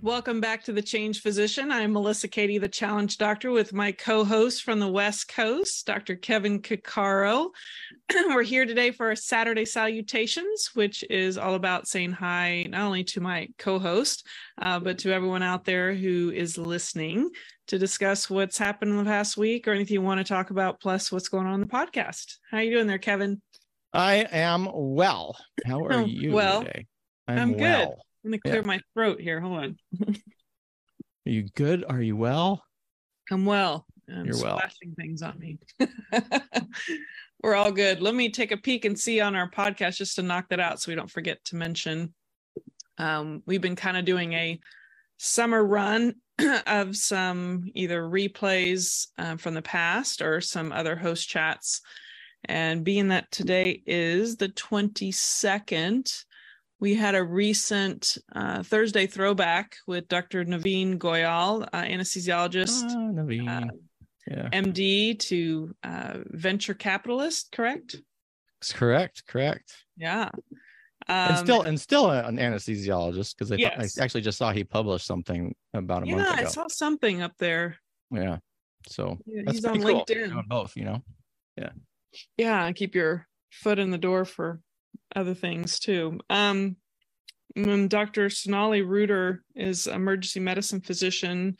Welcome back to the Changed Physician. I'm Melissa Cady, the Challenge Doctor, with my co-host from the West Coast, Dr. Kevin Cuccaro. We're here today for Saturday Salutations, which is all about saying hi not only to my co-host, uh, but to everyone out there who is listening to discuss what's happened in the past week or anything you want to talk about, plus what's going on in the podcast. How are you doing there, Kevin? I am well. How are you well, today? I'm good. well. I'm to clear Yeah. my throat here. Hold on. Are you good? Are you well? I'm well. I'm You're well. splashing things on me. We're all good. Let me take a peek and see on our podcast just to knock that out so we don't forget to mention. Um, we've been kind of doing a summer run of some either replays uh, from the past or some other host chats. And being that today is the 22nd, we had a recent uh, Thursday throwback with Dr. Naveen Goyal, uh, anesthesiologist, Ah, Naveen. uh, yeah, MD to uh, venture capitalist, correct? it's correct. Correct. Yeah. and Um, still, and still an anesthesiologist because I, Yes. I actually just saw he published something about a yeah, month I ago. saw something up there. Yeah. So Yeah, He's on cool. LinkedIn. Both, you know. Yeah. Yeah keep your foot in the door for other things too. Um mm, dr sonali reuter is emergency medicine physician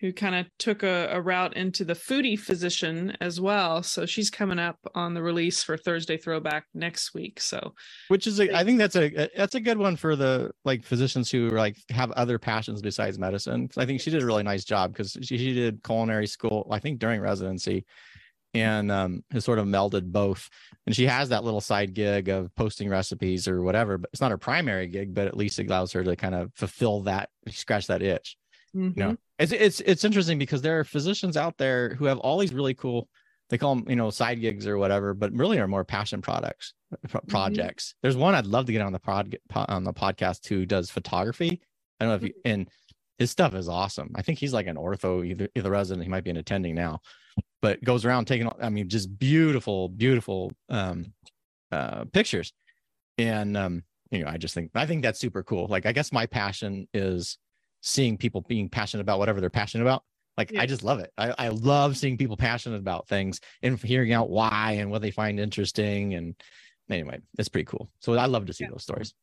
who kind of took a, a route into the foodie physician as well. So she's coming up on the release for thursday throwback next week. So Which is, a, I think that's a that's a good one for the like physicians who like have other passions besides medicine. I think she did a really nice job because she, she did culinary school, I think during residency, and um, has sort of melded both. And she has that little side gig of posting recipes or whatever, but it's not her primary gig, but at least it allows her to kind of fulfill that, scratch that itch. mhm. You know, it's it's it's interesting because there are physicians out there who have all these really cool. They call them, you know, side gigs or whatever, but really are more passion products pro- projects. There's one I'd love to get on the po- on the podcast who does photography. I don't know if you and his stuff is awesome. I think he's like an ortho either either resident. He might be an attending now, but goes around taking. I mean, just beautiful, beautiful um, uh, pictures. And um, you know, I just think I think that's super cool. Like, I guess my passion is seeing people being passionate about whatever they're passionate about. Like, Yeah. I just love it. I, I love seeing people passionate about things and hearing out why and what they find interesting. And anyway, it's pretty cool. So I love to see Yeah. those stories.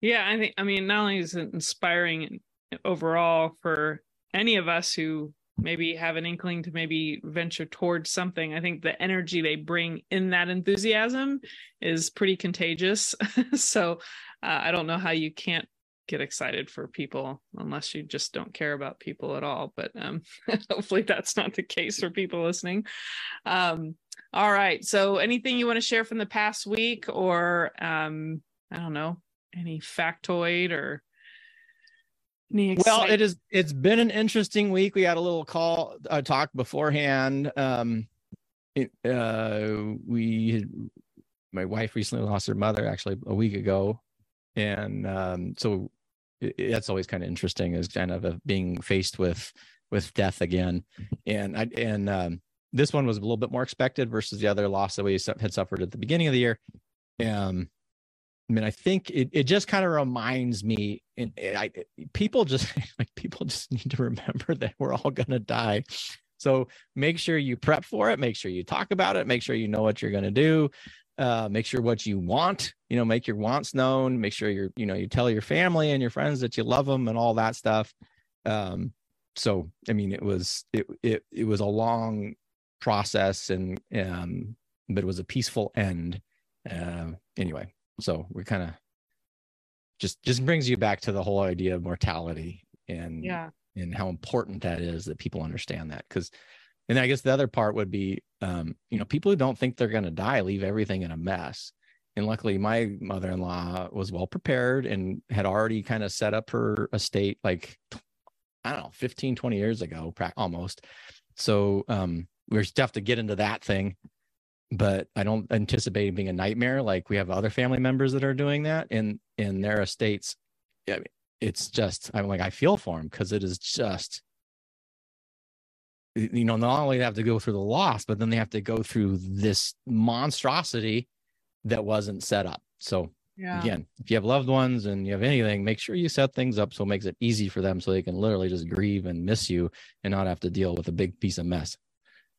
Yeah, I think I mean not only is it inspiring overall for any of us who maybe have an inkling to maybe venture towards something, I think the energy they bring in that enthusiasm is pretty contagious. so uh, I don't know how you can't get excited for people unless you just don't care about people at all. But um, hopefully that's not the case for people listening. Um, all right. So anything you want to share from the past week or um, I don't know, any factoid or Well, it is. It's been an interesting week. We had a little call uh, talk beforehand. Um, it, uh, we, had, my wife recently lost her mother actually a week ago, and um, so it, it- that's always kind of interesting. Is kind of a, being faced with with death again, and I and um, this one was a little bit more expected versus the other loss that we had suffered at the beginning of the year. Um, I mean, I think it, it just kind of reminds me, and I people just like people just need to remember that we're all gonna die. So make sure you prep for it. Make sure you talk about it. Make sure you know what you're gonna do. Uh, make sure what you want. You know, make your wants known. Make sure you're you know you tell your family and your friends that you love them and all that stuff. Um, so I mean, it was it it it was a long process and um, but it was a peaceful end. Uh, anyway, so we kind of just just brings you back to the whole idea of mortality and yeah, and how important that is that people understand that. Because and i guess the other part would be um you know people who don't think they're going to die leave everything in a mess. And luckily my mother-in-law was well prepared and had already kind of set up her estate like i don't know 15 20 years ago almost. So um we still have to get into that thing but i don't anticipate it being a nightmare like we have other family members that are doing that in in their estates I mean, it's just i'm like i feel for them because it is just you know not only they have to go through the loss but then they have to go through this monstrosity that wasn't set up so Yeah. again if you have loved ones and you have anything make sure you set things up so it makes it easy for them so they can literally just grieve and miss you and not have to deal with a big piece of mess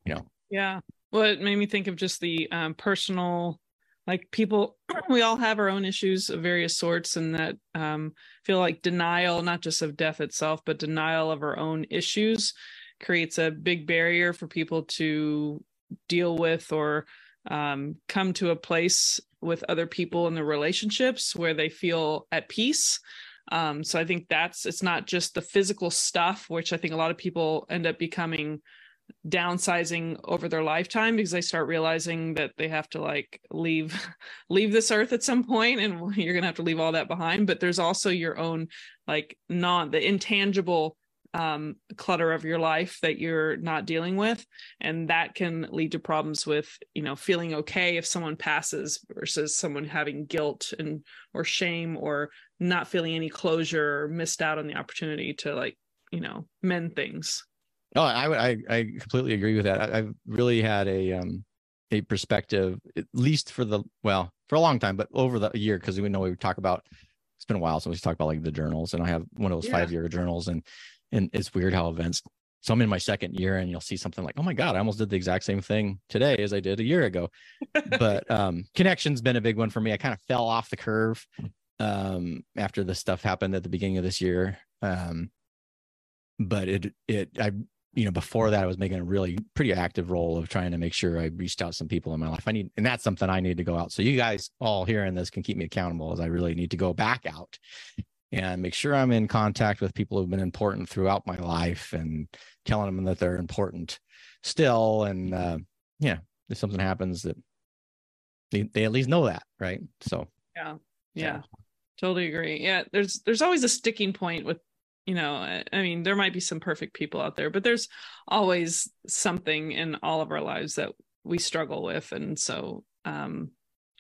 you know Yeah. Well, it made me think of just the um, personal, like people, we all have our own issues of various sorts, and that um, feel like denial, not just of death itself, but denial of our own issues creates a big barrier for people to deal with or um, come to a place with other people in their relationships where they feel at peace. Um, so I think that's it's not just the physical stuff, which I think a lot of people end up becoming downsizing over their lifetime because they start realizing that they have to like leave leave this earth at some point and you're going to have to leave all that behind. But there's also your own like non the intangible um clutter of your life that you're not dealing with. And that can lead to problems with you know feeling okay if someone passes versus someone having guilt and or shame or not feeling any closure or missed out on the opportunity to like you know mend things Oh, I would, I, I completely agree with that. I, I've really had a, um, a perspective, at least for the, well, for a long time, but over the year, because we know we talk about, it's been a while since we talked about like the journals and I have one of those Yeah. five year journals and, and it's weird how events, so I'm in my second year and you'll see something like, oh my God, I almost did the exact same thing today as I did a year ago. but, um, connection's been a big one for me. I kind of fell off the curve, um, after this stuff happened at the beginning of this year. Um, but it, it, I you know, before that, I was making a really pretty active role of trying to make sure I reached out some people in my life. I need, and that's something I need to go out. So you guys all hearing this can keep me accountable as I really need to go back out and make sure I'm in contact with people who've been important throughout my life and telling them that they're important still. And uh, yeah, if something happens that they, they at least know that. Right. So, yeah yeah totally agree yeah there's there's always a sticking point with you know I, mean there might be some perfect people out there but there's always something in all of our lives that we struggle with. And so um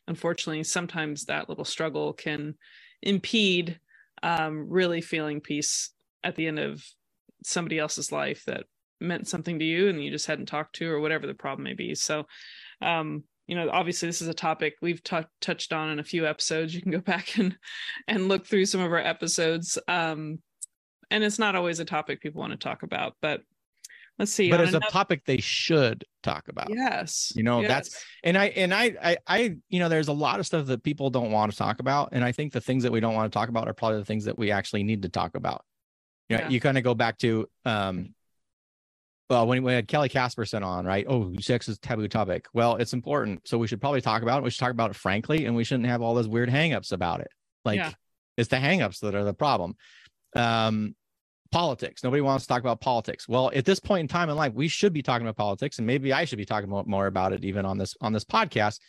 unfortunately sometimes that little struggle can impede um really feeling peace at the end of somebody else's life that meant something to you and you just hadn't talked to or whatever the problem may be. So um you know obviously this is a topic we've tou touched on in a few episodes. You can go back and and look through some of our episodes. Um and it's not always a topic people want to talk about but let's see but on it's a topic they should talk about. yes You know, that's- and I and I, I I you know there's a lot of stuff that people don't want to talk about and I think the things that we don't want to talk about are probably the things that we actually need to talk about. You know, Yeah. you kind of go back to um well when we had Kelly Casperson on, right? Oh, sex is taboo topic. Well, it's important. So we should probably talk about it. We should talk about it frankly and we shouldn't have all those weird hangups about it. Like Yeah. it's the hangups that are the problem. Um politics. Nobody wants to talk about politics. Well, at this point in time in life, we should be talking about politics, and maybe I should be talking more about it even on this on this podcast,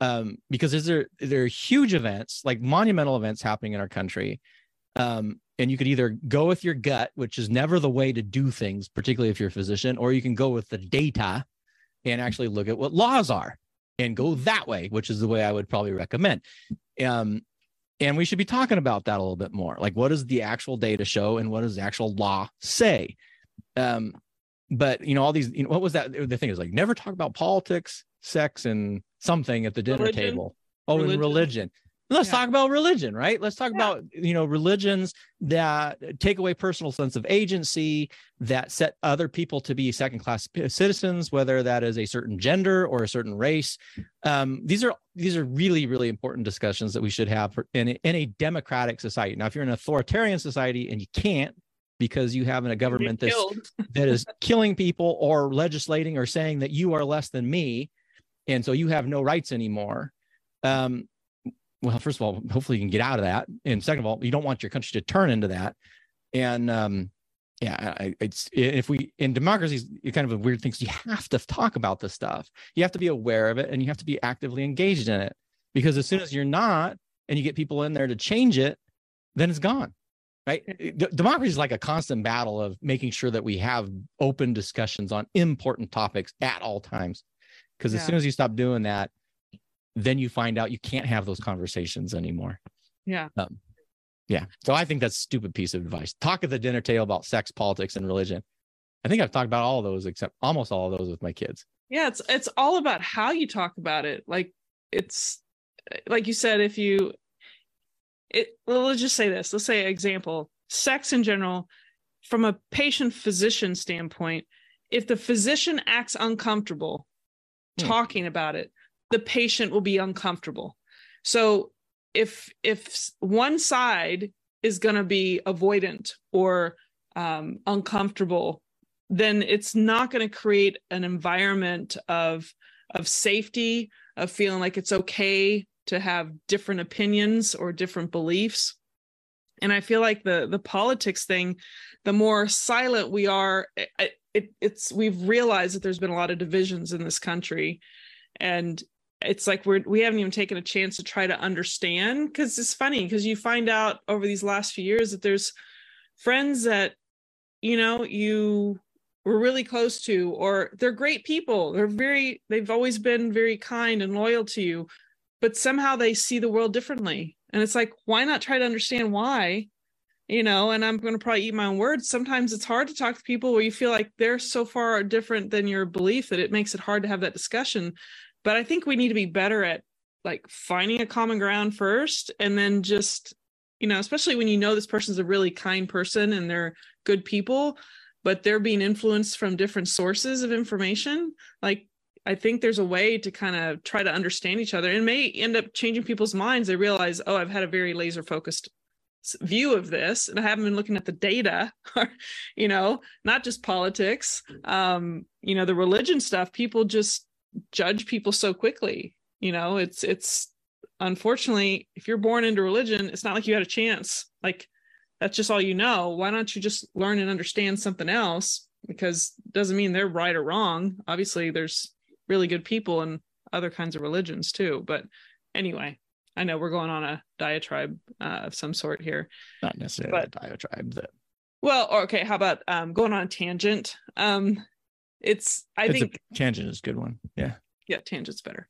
um, because is there there are huge events like monumental events happening in our country, um, and you could either go with your gut, which is never the way to do things, particularly if you're a physician, or you can go with the data and actually look at what laws are and go that way, which is the way I would probably recommend. Um, and we should be talking about that a little bit more like what does the actual data show and what does the actual law say um but you know all these you know what was that the thing is like never talk about politics sex and something at the dinner Religion. table oh and Religion. Let's Yeah. talk about religion right let's talk Yeah. about you know religions that take away personal sense of agency that set other people to be second class citizens whether that is a certain gender or a certain race um, these are these are really really important discussions that we should have in a, in a democratic society now if you're in an authoritarian society and you can't because you have a government that's, that is killing people or legislating or saying that you are less than me and so you have no rights anymore um, well first of all hopefully you can get out of that. And second of all you don't want your country to turn into that. And um, yeah I, it's if we in democracies it kind of a weird thing 'cause you have to talk about this stuff. You have to be aware of it and you have to be actively engaged in it. Because as soon as you're not and you get people in there to change it then it's gone right? D- democracy is like a constant battle of making sure that we have open discussions on important topics at all times. Because as Yeah. soon as you stop doing that then you find out you can't have those conversations anymore. Yeah. yeah. So i think that's a stupid piece of advice. Talk at the dinner table about sex politics and religion. I think i've talked about all of those except almost all of those with my kids. Yeah it's it's all about how you talk about it. Like it's like you said if you it well, let's just say this. Let's say example. Sex in general from a patient physician standpoint if the physician acts uncomfortable Hmm. talking about it the patient will be uncomfortable. So if if one side is going to be avoidant or um, uncomfortable then it's not going to create an environment of of safety of feeling like it's okay to have different opinions or different beliefs. And i feel like the the politics thing the more silent we are it, it, it's we've realized that there's been a lot of divisions in this country. And it's like we're we haven't even taken a chance to try to understand because it's funny because you find out over these last few years that there's friends that you know you were really close to or they're great people. They're very they've always been very kind and loyal to you but somehow they see the world differently. And it's like why not try to understand why? You know and i'm going to probably eat my own words. Sometimes it's hard to talk to people where you feel like they're so far different than your belief that it makes it hard to have that discussion but i think we need to be better at like finding a common ground first and then just you know especially when you know this person's a really kind person and they're good people but they're being influenced from different sources of information. Like i think there's a way to kind of try to understand each other. And may end up changing people's minds. They realize oh i've had a very laser focused view of this and i haven't been looking at the data you know not just politics um you know the religion stuff. People just judge people so quickly you know? It's it's unfortunately if you're born into religion it's not like you had a chance. Like that's just all you know. Why don't you just learn and understand something else? Because it doesn't mean they're right or wrong. Obviously there's really good people in other kinds of religions too. But anyway i know we're going on a diatribe uh, of some sort here. Not necessarily But- a diatribe that well okay how about um going on a tangent? Um it's i it's think a tangent is a good one. Yeah. Yeah tangent's better.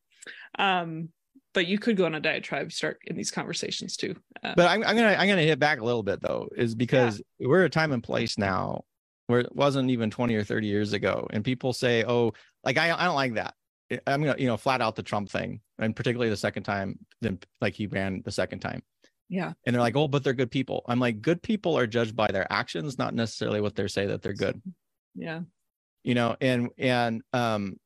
Um but you could go on a diatribe start in these conversations too. Uh, but I'm, I'm gonna i'm gonna hit back a little bit though is because we're a time and place now where it wasn't even 20 or 30 years ago and people say oh like i, I don't like that. I'm gonna you know flat out the trump thing and particularly the second time then like he ran the second time. Yeah. And they're like oh but they're good people. I'm like good people are judged by their actions not necessarily what they say that they're good. Yeah you know and and um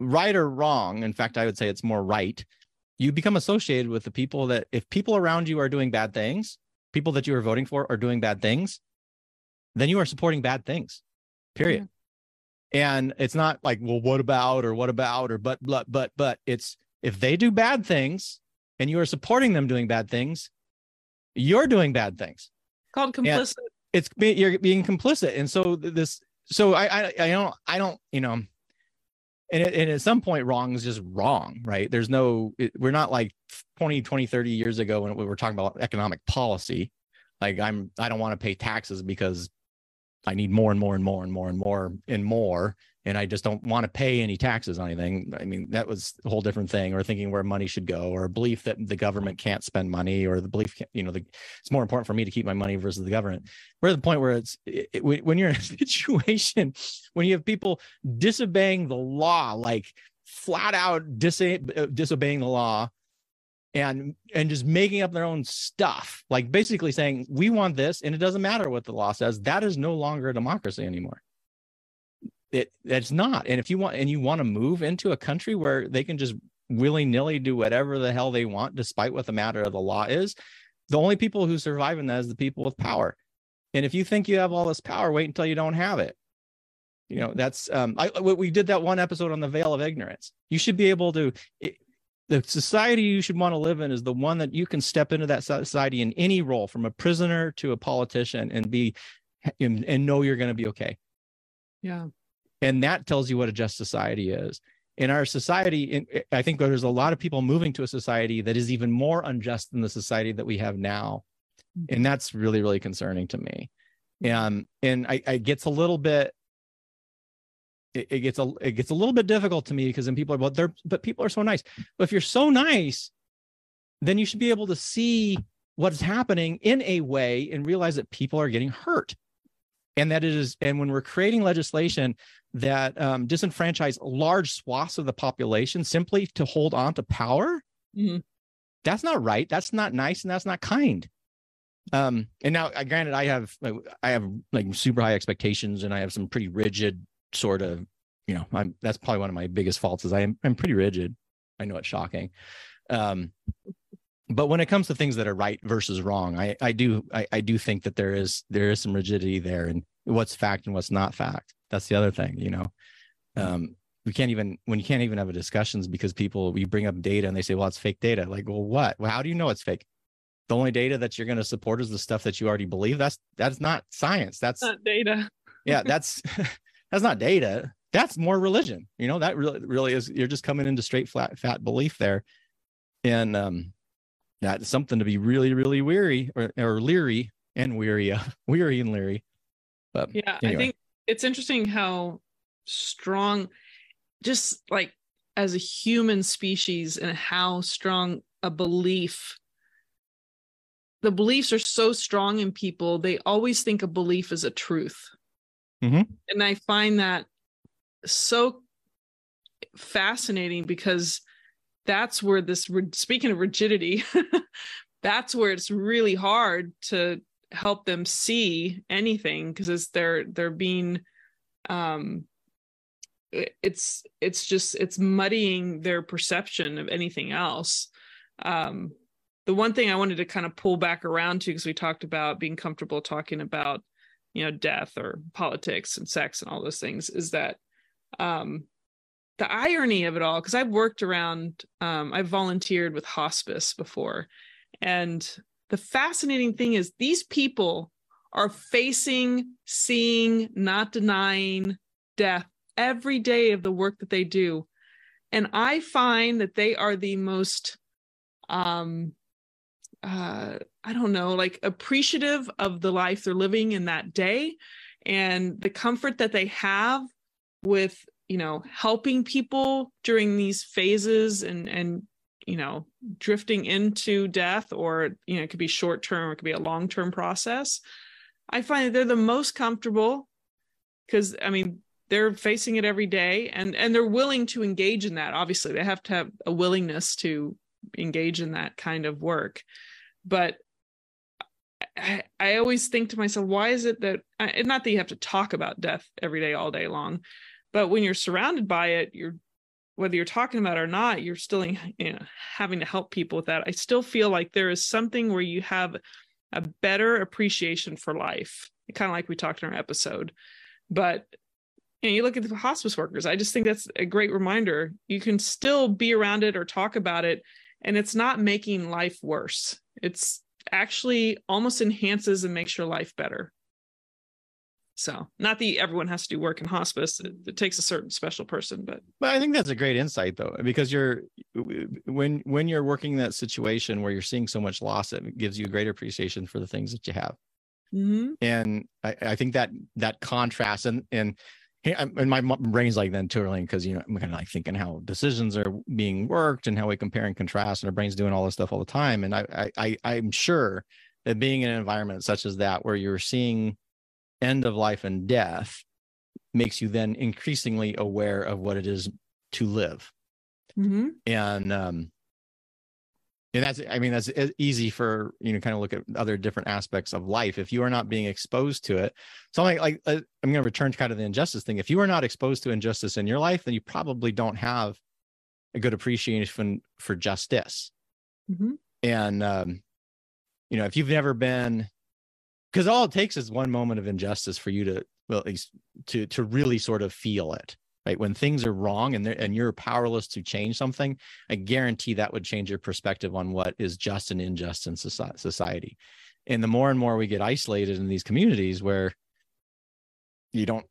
right or wrong in fact i would say it's more right you become associated with the people that if people around you are doing bad things people that you are voting for are doing bad things then you are supporting bad things period. And it's not like well what about or what about or but but but but it's if they do bad things and you are supporting them doing bad things you're doing bad things. Called complicit. it's you're being complicit. And so this so I, I i don't i don't you know and, it, and at some point wrong is just wrong right? There's no it, we're not like 20 20 30 years ago when we were talking about economic policy. Like i'm i don't want to pay taxes because i need more and more and more and more and more and more and i just don't want to pay any taxes on anything. I mean that was a whole different thing or thinking where money should go or a belief that the government can't spend money or the belief you know the, it's more important for me to keep my money versus the government. We're at the point where it's it, it- when you're in a situation when you have people disobeying the law like flat out uh, disobeying the law and and just making up their own stuff. Like basically saying we want this and it doesn't matter what the law says. That is no longer a democracy anymore. It it's not. And if you want and you want to move into a country where they can just willy-nilly do whatever the hell they want despite what the matter of the law is the only people who survive in that is the people with power. And if you think you have all this power wait until you don't have it. You know that's um i we did that one episode on the veil of ignorance. You should be able to the society you should want to live in is the one that you can step into that society in any role from a prisoner to a politician and be and, and know you're going to be okay. Yeah. And that tells you what a just society is. In our society in, i think there's a lot of people moving to a society that is even more unjust than the society that we have now. Mm-hmm. And that's really really concerning to me. And and i it gets a little bit it, it gets a it gets a little bit difficult to me because then people are well they're but people are so nice. But if you're so nice then you should be able to see what's happening in a way and realize that people are getting hurt. And that it is and when we're creating legislation that um, disenfranchise large swaths of the population simply to hold on to power Mhm. that's not right. That's not nice and that's not kind. Um and now uh, granted i have i have like super high expectations and i have some pretty rigid sort of you know i'm that's probably one of my biggest faults is i am i'm pretty rigid. I know it's shocking. Um but when it comes to things that are right versus wrong i i do i, I do think that there is there is some rigidity there and what's fact and what's not fact. That's the other thing you know? Um we can't even when you can't even have a discussions because people we bring up data and they say well it's fake data. Like well what? Well how do you know it's fake? The only data that you're going to support is the stuff that you already believe. That's that's not science. That's Not data. yeah that's that's not data that's more religion you know that really really is you're just coming into straight flat fat belief there and um that's something to be really really weary or, or leery and weary of weary and leery but Yeah, Anyway. I think it's interesting how strong, just like as a human species, and how strong a belief. The beliefs are so strong in people, they always think a belief is a truth. Mhm. And I find that so fascinating because that's where this, speaking of rigidity, that's where it's really hard to help them see anything because it's they're they're being um it's it's just it's muddying their perception of anything else um the one thing i wanted to kind of pull back around to because we talked about being comfortable talking about you know death or politics and sex and all those things is that um the irony of it all because i've worked around um i've volunteered with hospice before and the fascinating thing is these people are facing, seeing, not denying death every day of the work that they do. And I find that they are the most um uh I don't know, like appreciative of the life they're living in that day and the comfort that they have with, you know, helping people during these phases and and you know drifting into death or you know it could be short term it could be a long term process. I find that they're the most comfortable because i mean they're facing it every day and and they're willing to engage in that obviously. They have to have a willingness to engage in that kind of work but I, I always think to myself why is it that I- not that you have to talk about death every day all day long but when you're surrounded by it you're whether you're talking about it or not, you're still you know, having to help people with that. I still feel like there is something where you have a better appreciation for life, kind of like we talked in our episode. But you, know, you look at the hospice workers, I just think that's a great reminder. You can still be around it or talk about it, and it's not making life worse. It's actually almost enhances and makes your life better. So, not that everyone has to do work in hospice. It, it takes a certain special person, but But I think that's a great insight though, because you're when when you're working that situation where you're seeing so much loss, it gives you a greater appreciation for the things that you have. Mhm. And I, I think that that contrast and and and my brain's like then twirling because you know I'm kind of like thinking how decisions are being worked and how we compare and contrast, and our brain's doing all this stuff all the time. And I I, I I'm sure that being in an environment such as that where you're seeing end of life and death makes you then increasingly aware of what it is to live Mhm. and um and that's i mean that's easy for you know kind of look at other different aspects of life. If you are not being exposed to it so like like uh, i'm going to return to kind of the injustice thing. If you are not exposed to injustice in your life then you probably don't have a good appreciation for justice. Mhm. and um you know if you've never been because all it takes is one moment of injustice for you to well at least to to really sort of feel it right? When things are wrong and and you're powerless to change something i guarantee that would change your perspective on what is just and unjust in society. And the more and more we get isolated in these communities where you don't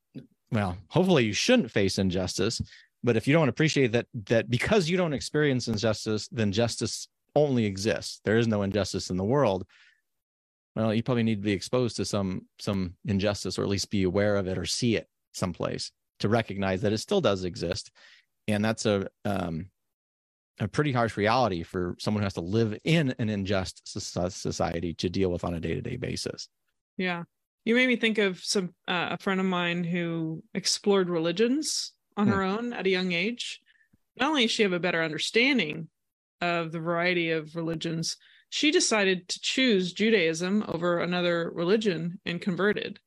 well hopefully you shouldn't face injustice but if you don't appreciate that that because you don't experience injustice then justice only exists. There is no injustice in the world. Well, you probably need to be exposed to some some injustice or at least be aware of it or see it someplace to recognize that it still does exist. And that's a um a pretty harsh reality for someone who has to live in an unjust society to deal with on a day-to-day basis. Yeah. You made me think of some uh, a friend of mine who explored religions on hmm. her own at a young age. Not only does she have a better understanding of the variety of religions, she decided to choose Judaism over another religion and converted.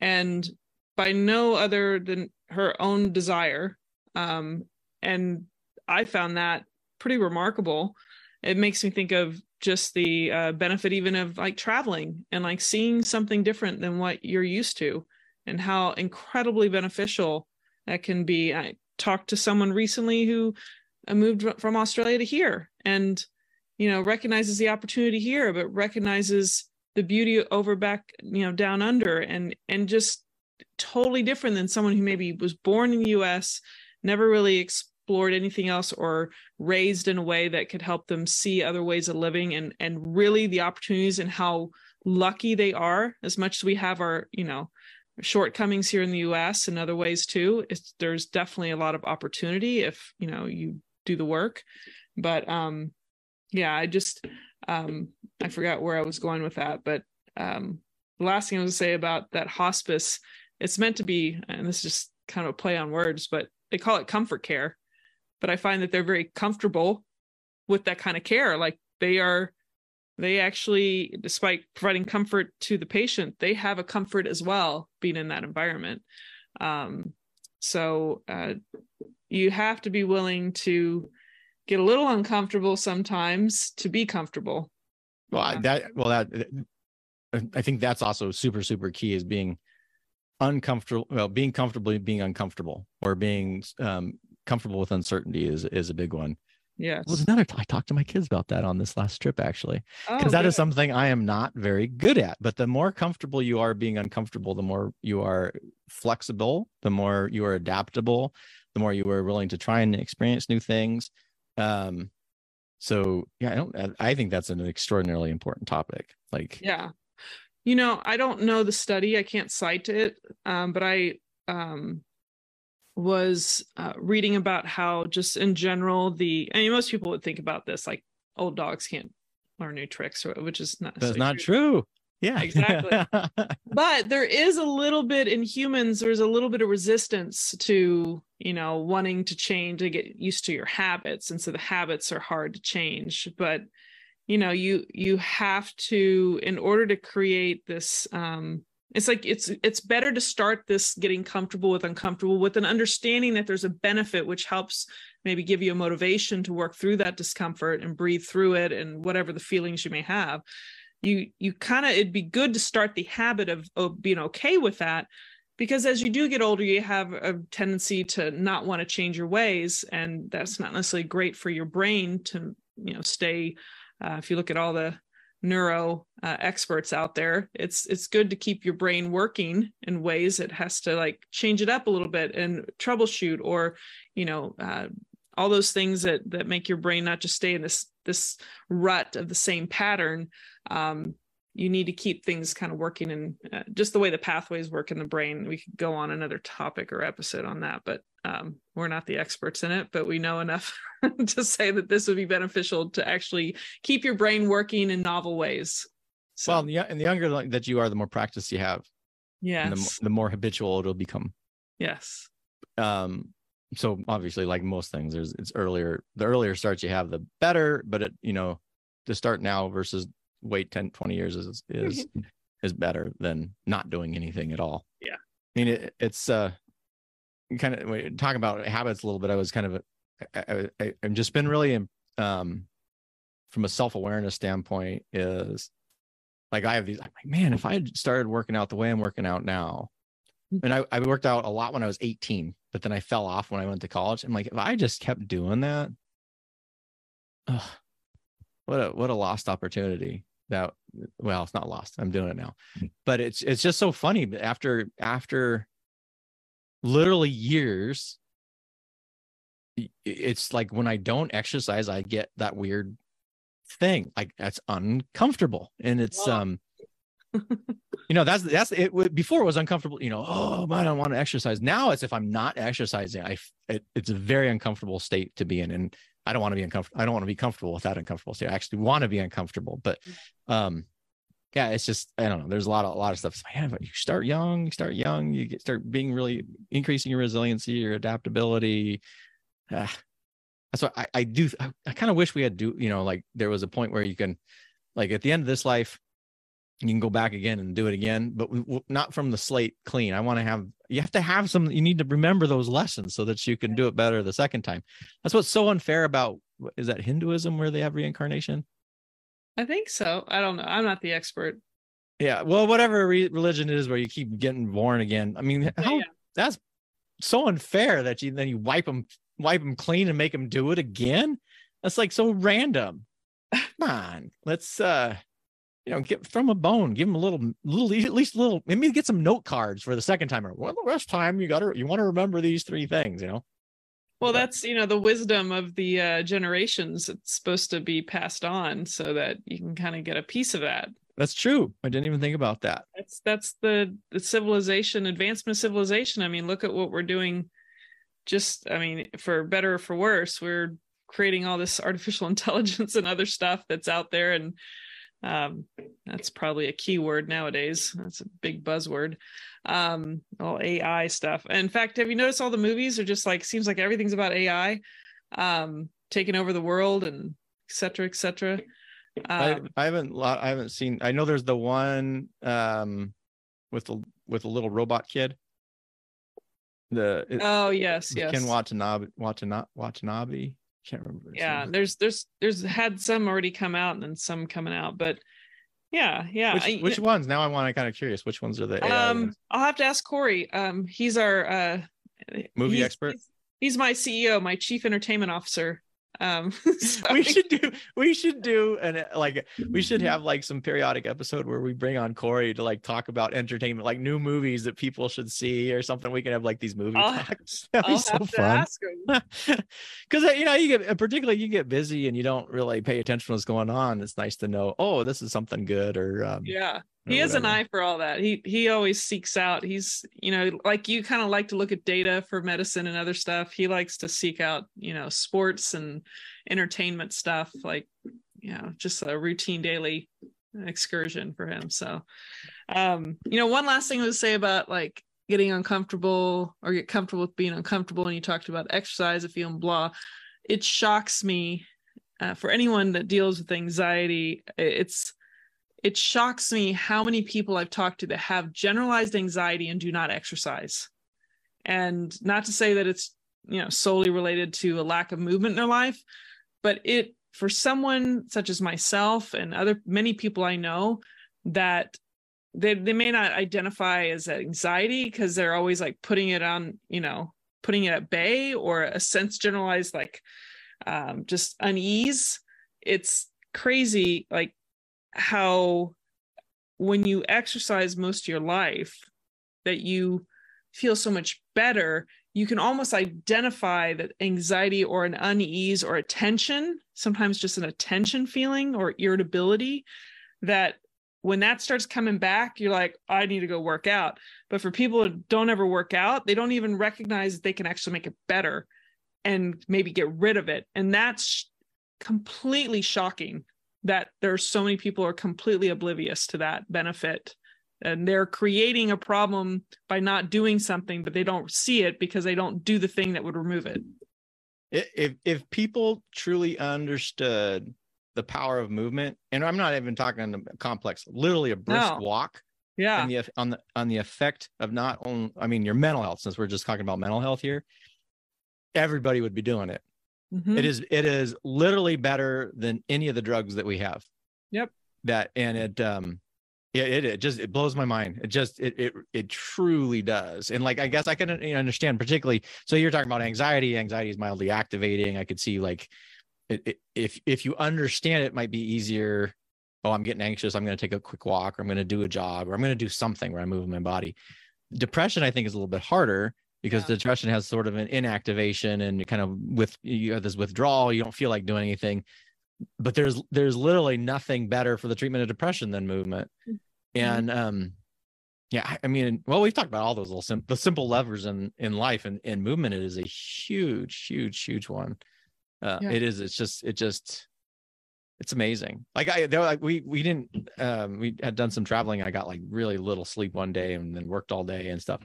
And by no other than her own desire. Um, and I found that pretty remarkable. It makes me think of just the uh, benefit even of like traveling and like seeing something different than what you're used to and how incredibly beneficial that can be. I talked to someone recently who uh, moved from Australia to here and you know recognizes the opportunity here but recognizes the beauty over back you know down under and and just totally different than someone who maybe was born in the US never really explored anything else or raised in a way that could help them see other ways of living and and really the opportunities and how lucky they are. As much as we have our you know shortcomings here in the US and other ways too it's, there's definitely a lot of opportunity if you know you do the work. But um yeah i just um i forgot where i was going with that but um the last thing i was to say about that hospice it's meant to be and this is just kind of a play on words but they call it comfort care. But i find that they're very comfortable with that kind of care. Like they are they actually despite providing comfort to the patient they have a comfort as well being in that environment. Um, so uh, you have to be willing to get a little uncomfortable sometimes to be comfortable. Well that well that i think that's also super super key is being uncomfortable well being comfortably being uncomfortable or being um, comfortable with uncertainty is is a big one. Yes. Well another I talked to my kids about that on this last trip actually because oh, that is something i am not very good at but the more comfortable you are being uncomfortable the more you are flexible the more you are adaptable the more you are willing to try and experience new things. Um so yeah i don't i think that's an extraordinarily important topic like yeah you know i don't know the study i can't cite it um, but i um, was uh, reading about how just in general the i mean most people would think about this like old dogs can't learn new tricks which is not that's not true. true. Yeah. Exactly. But there is a little bit in humans there's a little bit of resistance to you know wanting to change to get used to your habits and so the habits are hard to change but you know you you have to in order to create this um it's like it's it's better to start this getting comfortable with uncomfortable with an understanding that there's a benefit which helps maybe give you a motivation to work through that discomfort and breathe through it and whatever the feelings you may have. You you kind of it'd be good to start the habit of, of being okay with that because as you do get older you have a tendency to not want to change your ways and that's not necessarily great for your brain to you know stay uh, if you look at all the neuro uh, experts out there, it's it's good to keep your brain working in ways it has to like change it up a little bit and troubleshoot or you know uh, all those things that that make your brain not just stay in this this rut of the same pattern. Um, you need to keep things kind of working and uh, just the way the pathways work in the brain. We could go on another topic or episode on that, but um, we're not the experts in it, but we know enough to say that this would be beneficial to actually keep your brain working in novel ways. So, well, yeah, and the younger that you are, the more practice you have. Yeah. The, the, more habitual it'll become. Yes. Um. So obviously, like most things, there's it's earlier. The earlier starts you have, the better. But it, you know, to start now versus wait 10 20 years is is is better than not doing anything at all. Yeah. I mean it, it's uh kind of talk about habits a little bit i was kind of I, I, i've just been really um from a self-awareness standpoint is like i have these I'm like man if i had started working out the way i'm working out now mm. and I, I worked out a lot when i was 18 but then i fell off when i went to college. I'm like if i just kept doing that ugh, what a what a lost opportunity that well it's not lost. I'm doing it now. Hmm. but it's it's just so funny after after literally years it's like when i don't exercise i get that weird thing. Like that's uncomfortable. And it's wow. um you know that's that's it before it was uncomfortable you know oh man i don't want to exercise. Now it's if i'm not exercising i it, it's a very uncomfortable state to be in. And i don't want to be uncomfortable i don't want to be comfortable with that uncomfortable state. I actually want to be uncomfortable but um yeah it's just i don't know there's a lot of a lot of stuff man but you start young you start young you get start being really increasing your resiliency your adaptability. Ah, that's what i, I do i, I kind of wish we had do you know like there was a point where you can like at the end of this life you can go back again and do it again but we, not from the slate clean i want to have you have to have some you need to remember those lessons so that you can do it better the second time that's what's so unfair about is that hinduism where they have reincarnation I think so. I don't know. I'm not the expert. yeah well whatever re- religion it is where you keep getting born again i mean how yeah. that's so unfair that you then you wipe them wipe them clean and make them do it again that's like so random come on let's uh you know get from a bone give them a little little at least a little maybe get some note cards for the second time or well the rest time you gotta you want to remember these three things you know Well, that's you know the wisdom of the uh, generations. It's supposed to be passed on so that you can kind of get a piece of that. that's true i didn't even think about that That's that's the the civilization advancement of civilization. I mean, look at what we're doing. Just I mean, for better or for worse, we're creating all this artificial intelligence and other stuff that's out there, and um, that's probably a key word nowadays. That's a big buzzword. Um, all AI stuff. In fact, have you noticed all the movies are just like seems like everything's about AI, um, taking over the world and et cetera, et cetera. I, Um, I haven't i haven't seen i know there's the one um with the with the little robot kid the it- oh yes, yes. ken watanabe watanabe watanabe can't remember yeah name. there's there's there's had some already come out and then some coming out but yeah yeah which, I- which ones now i want to kind of curious which ones are the AI um ones? i'll have to ask corey um he's our uh Movie he's- expert? he's, he's my ceo my chief entertainment officer um we should do we should do and like we should have like some periodic episode where we bring on corey to like talk about entertainment like new movies that people should see or something. We can have like these movie I'll- talks. That'd be I'll so fun. because you know you get particularly you get busy and you don't really pay attention to what's going on it's nice to know oh this is something good or um yeah he has an eye for all that. He he always seeks out he's you know like you kind of like to look at data for medicine and other stuff. He likes to seek out you know sports and entertainment stuff like you know just a routine daily excursion for him. So um you know one last thing to say about like getting uncomfortable or get comfortable with being uncomfortable and you talked about exercise and feeling blah it shocks me uh, for anyone that deals with anxiety it's it shocks me how many people I've talked to that have generalized anxiety and do not exercise. And not to say that it's, you know, solely related to a lack of movement in their life, but it for someone such as myself and other many people I know that they they may not identify as anxiety because they're always like putting it on, you know, putting it at bay or a sense generalized like um just unease. It's crazy like how when you exercise most of your life that you feel so much better you can almost identify that anxiety or an unease or a tension sometimes just an attention feeling or irritability that when that starts coming back you're like i need to go work out. But for people who don't ever work out they don't even recognize that they can actually make it better and maybe get rid of it. And that's completely shocking that there's so many people are completely oblivious to that benefit. And they're creating a problem by not doing something but they don't see it because they don't do the thing that would remove it. If if people truly understood the power of movement and i'm not even talking on the complex literally a brisk No. walk yeah. and the on the on the effect of not only i mean your mental health since we're just talking about mental health here everybody would be doing it Mhm. it is it is literally better than any of the drugs that we have. Yep. that and it um it, it it just it blows my mind. It just it it it truly does. And like i guess i can understand particularly so you're talking about anxiety. Anxiety is mildly activating. I could see like it, it, if if you understand it, it might be easier oh i'm getting anxious. I'm going to take a quick walk. Or i'm going to do a jog or i'm going to do something where i move my body. Depression i think is a little bit harder because Yeah. depression has sort of an inactivation and kind of with you have this withdrawal you don't feel like doing anything but there's there's literally nothing better for the treatment of depression than movement And um, yeah, I- mean, well, we've talked about all those little sim- the simple levers in in life and in movement. It is a huge, huge, huge one. Uh, Yeah. It is. It's just. It just. It's amazing. Like I, there, like we we didn't. Um, we had done some traveling. I got like really little sleep one day, and then worked all day and stuff.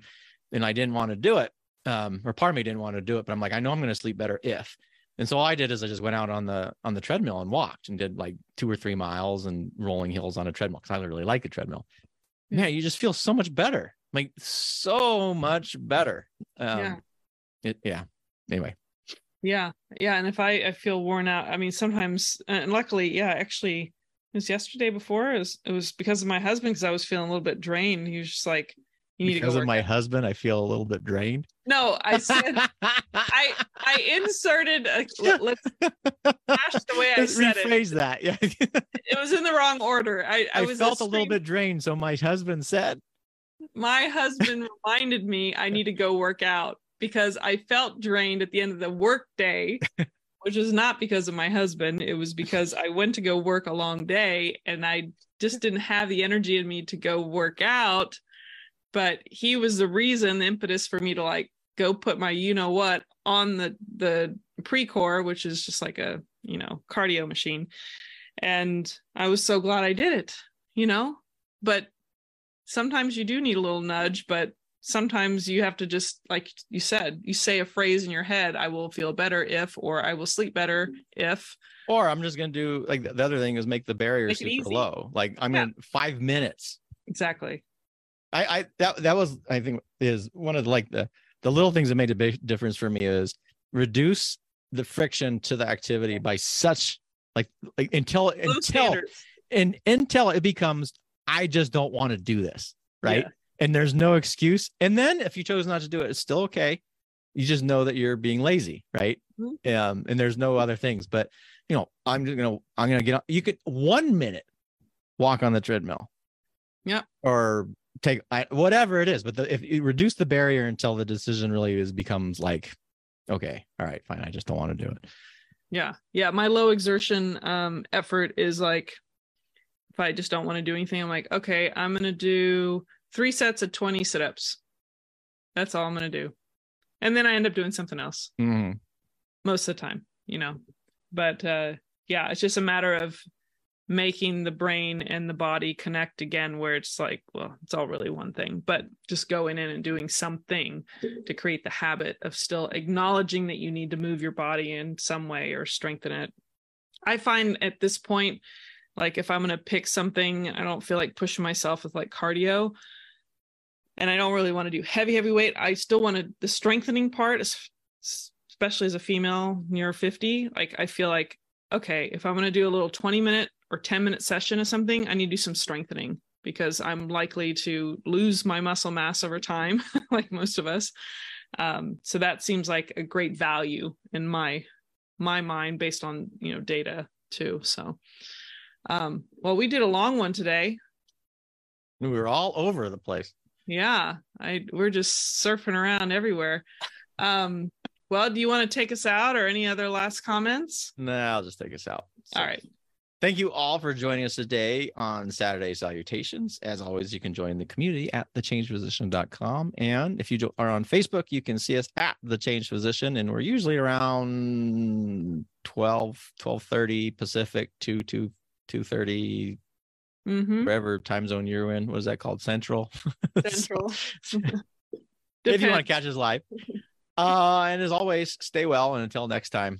And I didn't want to do it. Um, or part of me didn't want to do it, but I'm like, I know I'm going to sleep better if. And so all I did is I just went out on the on the treadmill and walked and did like two or three miles and rolling hills on a treadmill because I really like the treadmill. Yeah. Man, you just feel so much better, like so much better. Um, Yeah. It, yeah. Anyway, Yeah, yeah, and if I I feel worn out, I mean sometimes, and luckily, yeah, actually, it was yesterday before. It was it was because of my husband because I was feeling a little bit drained. He was just like, "You need because to go." of my out." husband, I feel a little bit drained. no, I said I I inserted. A, let, let's hash the way I Let's said it. rephrase that. Yeah. It was in the wrong order. I I, I, was felt a little bit drained, so my husband said, my husband reminded me I need to go work out because I felt drained at the end of the work day, which is not because of my husband. It was because I went to go work a long day and I just didn't have the energy in me to go work out. But he was the reason, the impetus for me to like go put my you know what on the the Precor, which is just like a you know cardio machine. And I was so glad I did it, you know? But sometimes you do need a little nudge, but sometimes you have to just, like you said, you say a phrase in your head, I will feel better if, or I will sleep better if. or I'm just gonna do like the the other thing is make the barrier Make super easy. low. Like I'm Yeah. in five minutes. Exactly. I, I that that was I think is one of the, like the the little things that made a big difference for me is reduce the friction to the activity by such like like until Low until standards. and until it becomes I just don't want to do this right Yeah. and there's no excuse and then if you chose not to do it it's still okay you just know that you're being lazy right Mhm. um and there's no other things but you know I'm just gonna I'm gonna get on you could one minute walk on the treadmill Yep. or take I, whatever it is but the, if you reduce the barrier until the decision really is becomes like okay all right fine i just don't want to do it Yeah. Yeah. My low exertion um effort is like if I just don't want to do anything, I'm like, okay, I'm gonna do three sets of 20 sit-ups. That's all I'm gonna do. And then I end up doing something else. Mhm. most of the time, you know. But uh yeah, it's just a matter of making the brain and the body connect again where it's like, well, it's all really one thing, but just going in and doing something to create the habit of still acknowledging that you need to move your body in some way or strengthen it. I find at this point like if I'm going to pick something, I don't feel like pushing myself with like cardio and I don't really want to do heavy heavy weight. I still want to the strengthening part especially as a female near 50 like i feel like okay if i'm going to do a little 20 minute or 10 minute session of something i need to do some strengthening because i'm likely to lose my muscle mass over time like most of us. Um, so that seems like a great value in my my mind based on you know data too. So um well we did a long one today. We were all over the place. Yeah i we're just surfing around everywhere. Um well do you want to take us out or any other last comments? No i'll just take us out. So- all right Thank you all for joining us today on Saturday Salutations. As always, you can join the community at thechangedphysician.com. And if you are on Facebook, you can see us at The Changed Physician. And we're usually around 12, 1230 Pacific, 2, 2, 230, mm-hmm. wherever time zone you're in. What is that called? Central. central if you want to catch us live. Uh, and as always, stay well. And until next time,